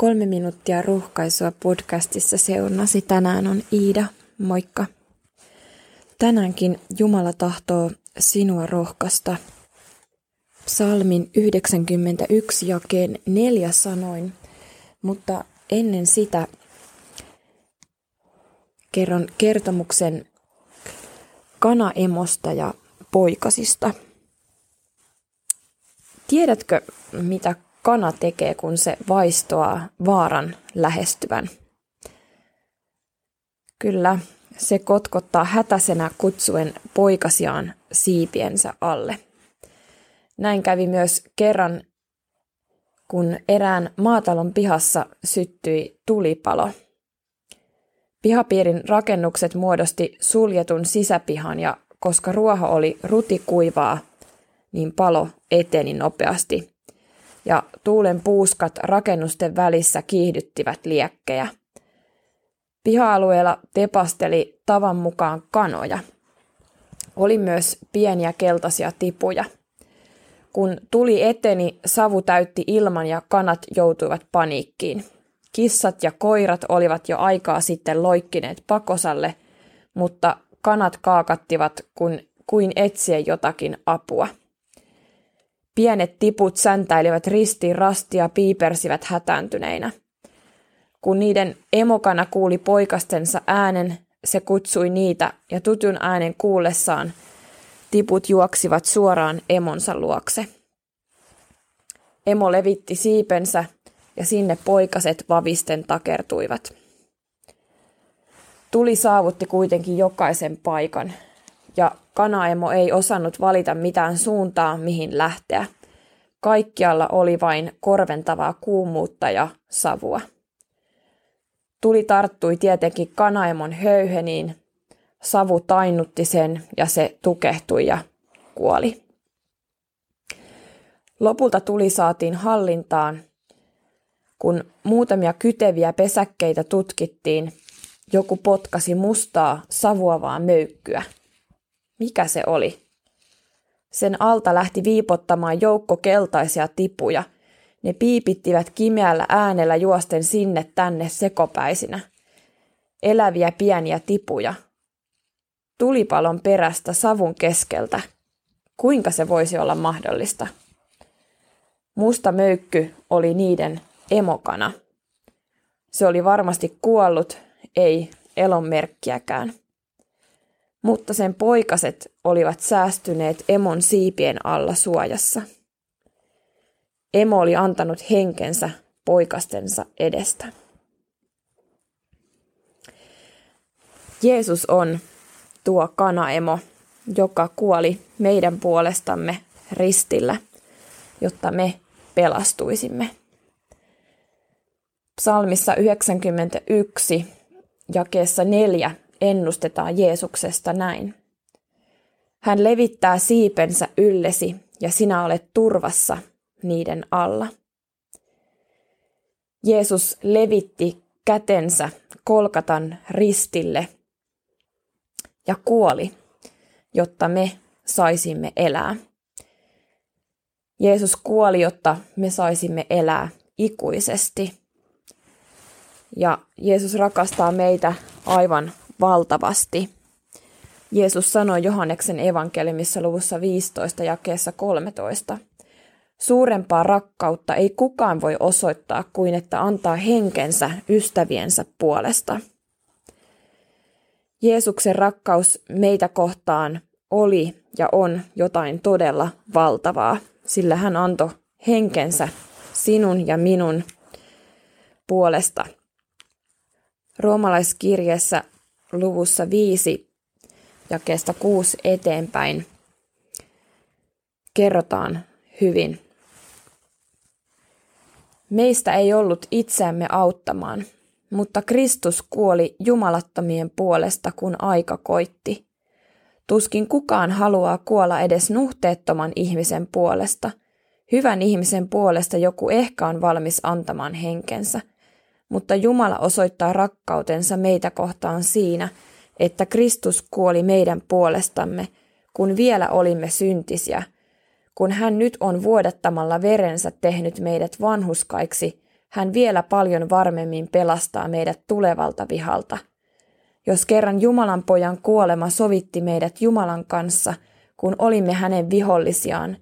Kolme minuuttia ruuhkaisua podcastissa seurnasi tänään on Iida. Moikka. Tänäänkin Jumala tahtoo sinua rohkaista. Psalmin 91 jakeen neljä sanoin, mutta ennen sitä kerron kertomuksen kanaemosta ja poikasista. Tiedätkö, mitä kana tekee, kun se vaistoaa vaaran lähestyvän? Kyllä, se kotkottaa hätäisenä kutsuen poikasiaan siipiensä alle. Näin kävi myös kerran, kun erään maatalon pihassa syttyi tulipalo. Pihapiirin rakennukset muodosti suljetun sisäpihan ja koska ruoho oli rutikuivaa, niin palo eteni nopeasti. Ja tuulen puuskat rakennusten välissä kiihdyttivät liekkejä. Piha-alueella tepasteli tavan mukaan kanoja. Oli myös pieniä keltaisia tipuja. Kun tuli eteni, savu täytti ilman ja kanat joutuivat paniikkiin. Kissat ja koirat olivat jo aikaa sitten loikkineet pakosalle, mutta kanat kaakattivat kun, kuin etsiä jotakin apua. Pienet tiput säntäilivät ristiin rastia piipersivät hätääntyneinä. Kun niiden emokana kuuli poikastensa äänen, se kutsui niitä ja tutun äänen kuullessaan tiput juoksivat suoraan emonsa luokse. Emo levitti siipensä ja sinne poikaset vavisten takertuivat. Tuli saavutti kuitenkin jokaisen paikan, ja kanaemo ei osannut valita mitään suuntaa, mihin lähteä. Kaikkialla oli vain korventavaa kuumuutta ja savua. Tuli tarttui tietenkin kanaemon höyheniin, savu tainnutti sen ja se tukehtui ja kuoli. Lopulta tuli saatiin hallintaan. Kun muutamia kyteviä pesäkkeitä tutkittiin, joku potkasi mustaa savuavaa möykkyä. Mikä se oli? Sen alta lähti viipottamaan joukko keltaisia tipuja. Ne piipittivät kimeällä äänellä juosten sinne tänne sekopäisinä. Eläviä pieniä tipuja. Tulipalon perästä savun keskeltä. Kuinka se voisi olla mahdollista? Musta möykky oli niiden emokana. Se oli varmasti kuollut ei elonmerkkiäkään. Mutta sen poikaset olivat säästyneet emon siipien alla suojassa. Emo oli antanut henkensä poikastensa edestä. Jeesus on tuo kanaemo, joka kuoli meidän puolestamme ristillä, jotta me pelastuisimme. Psalmissa 91 jakeessa neljä ennustetaan Jeesuksesta näin. Hän levittää siipensä yllesi ja sinä olet turvassa niiden alla. Jeesus levitti kätensä kolkatan ristille ja kuoli, jotta me saisimme elää. Jeesus kuoli, jotta me saisimme elää ikuisesti. Ja Jeesus rakastaa meitä aivan valtavasti. Jeesus sanoi Johanneksen evankeliumissa luvussa 15 jakeessa 13. Suurempaa rakkautta ei kukaan voi osoittaa kuin että antaa henkensä ystäviensä puolesta. Jeesuksen rakkaus meitä kohtaan oli ja on jotain todella valtavaa, sillä hän antoi henkensä sinun ja minun puolesta – Roomalaiskirjassa luvussa 5 jakeesta 6 eteenpäin kerrotaan hyvin. Meistä ei ollut itseämme auttamaan, mutta Kristus kuoli jumalattomien puolesta, kun aika koitti. Tuskin kukaan haluaa kuolla edes nuhteettoman ihmisen puolesta. Hyvän ihmisen puolesta joku ehkä on valmis antamaan henkensä – mutta Jumala osoittaa rakkautensa meitä kohtaan siinä, että Kristus kuoli meidän puolestamme, kun vielä olimme syntisiä, kun hän nyt on vuodattamalla verensä tehnyt meidät vanhuskaiksi, hän vielä paljon varmemmin pelastaa meidät tulevalta vihalta. Jos kerran Jumalan pojan kuolema sovitti meidät Jumalan kanssa, kun olimme hänen vihollisiaan,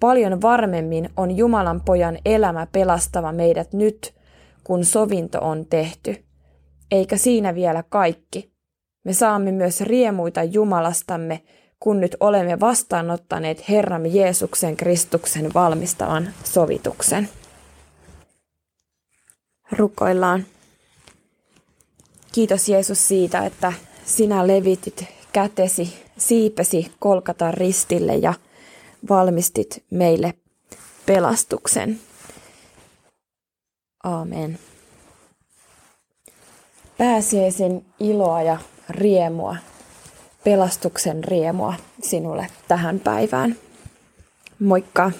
paljon varmemmin on Jumalan pojan elämä pelastava meidät nyt, kun sovinto on tehty. Eikä siinä vielä kaikki. Me saamme myös riemuita Jumalastamme, kun nyt olemme vastaanottaneet Herramme Jeesuksen Kristuksen valmistavan sovituksen. Rukoillaan. Kiitos Jeesus siitä, että sinä levitit kätesi, siipesi kolkata ristille ja valmistit meille pelastuksen. Aamen. Pääsiäisen iloa ja riemua, pelastuksen riemua sinulle tähän päivään. Moikka!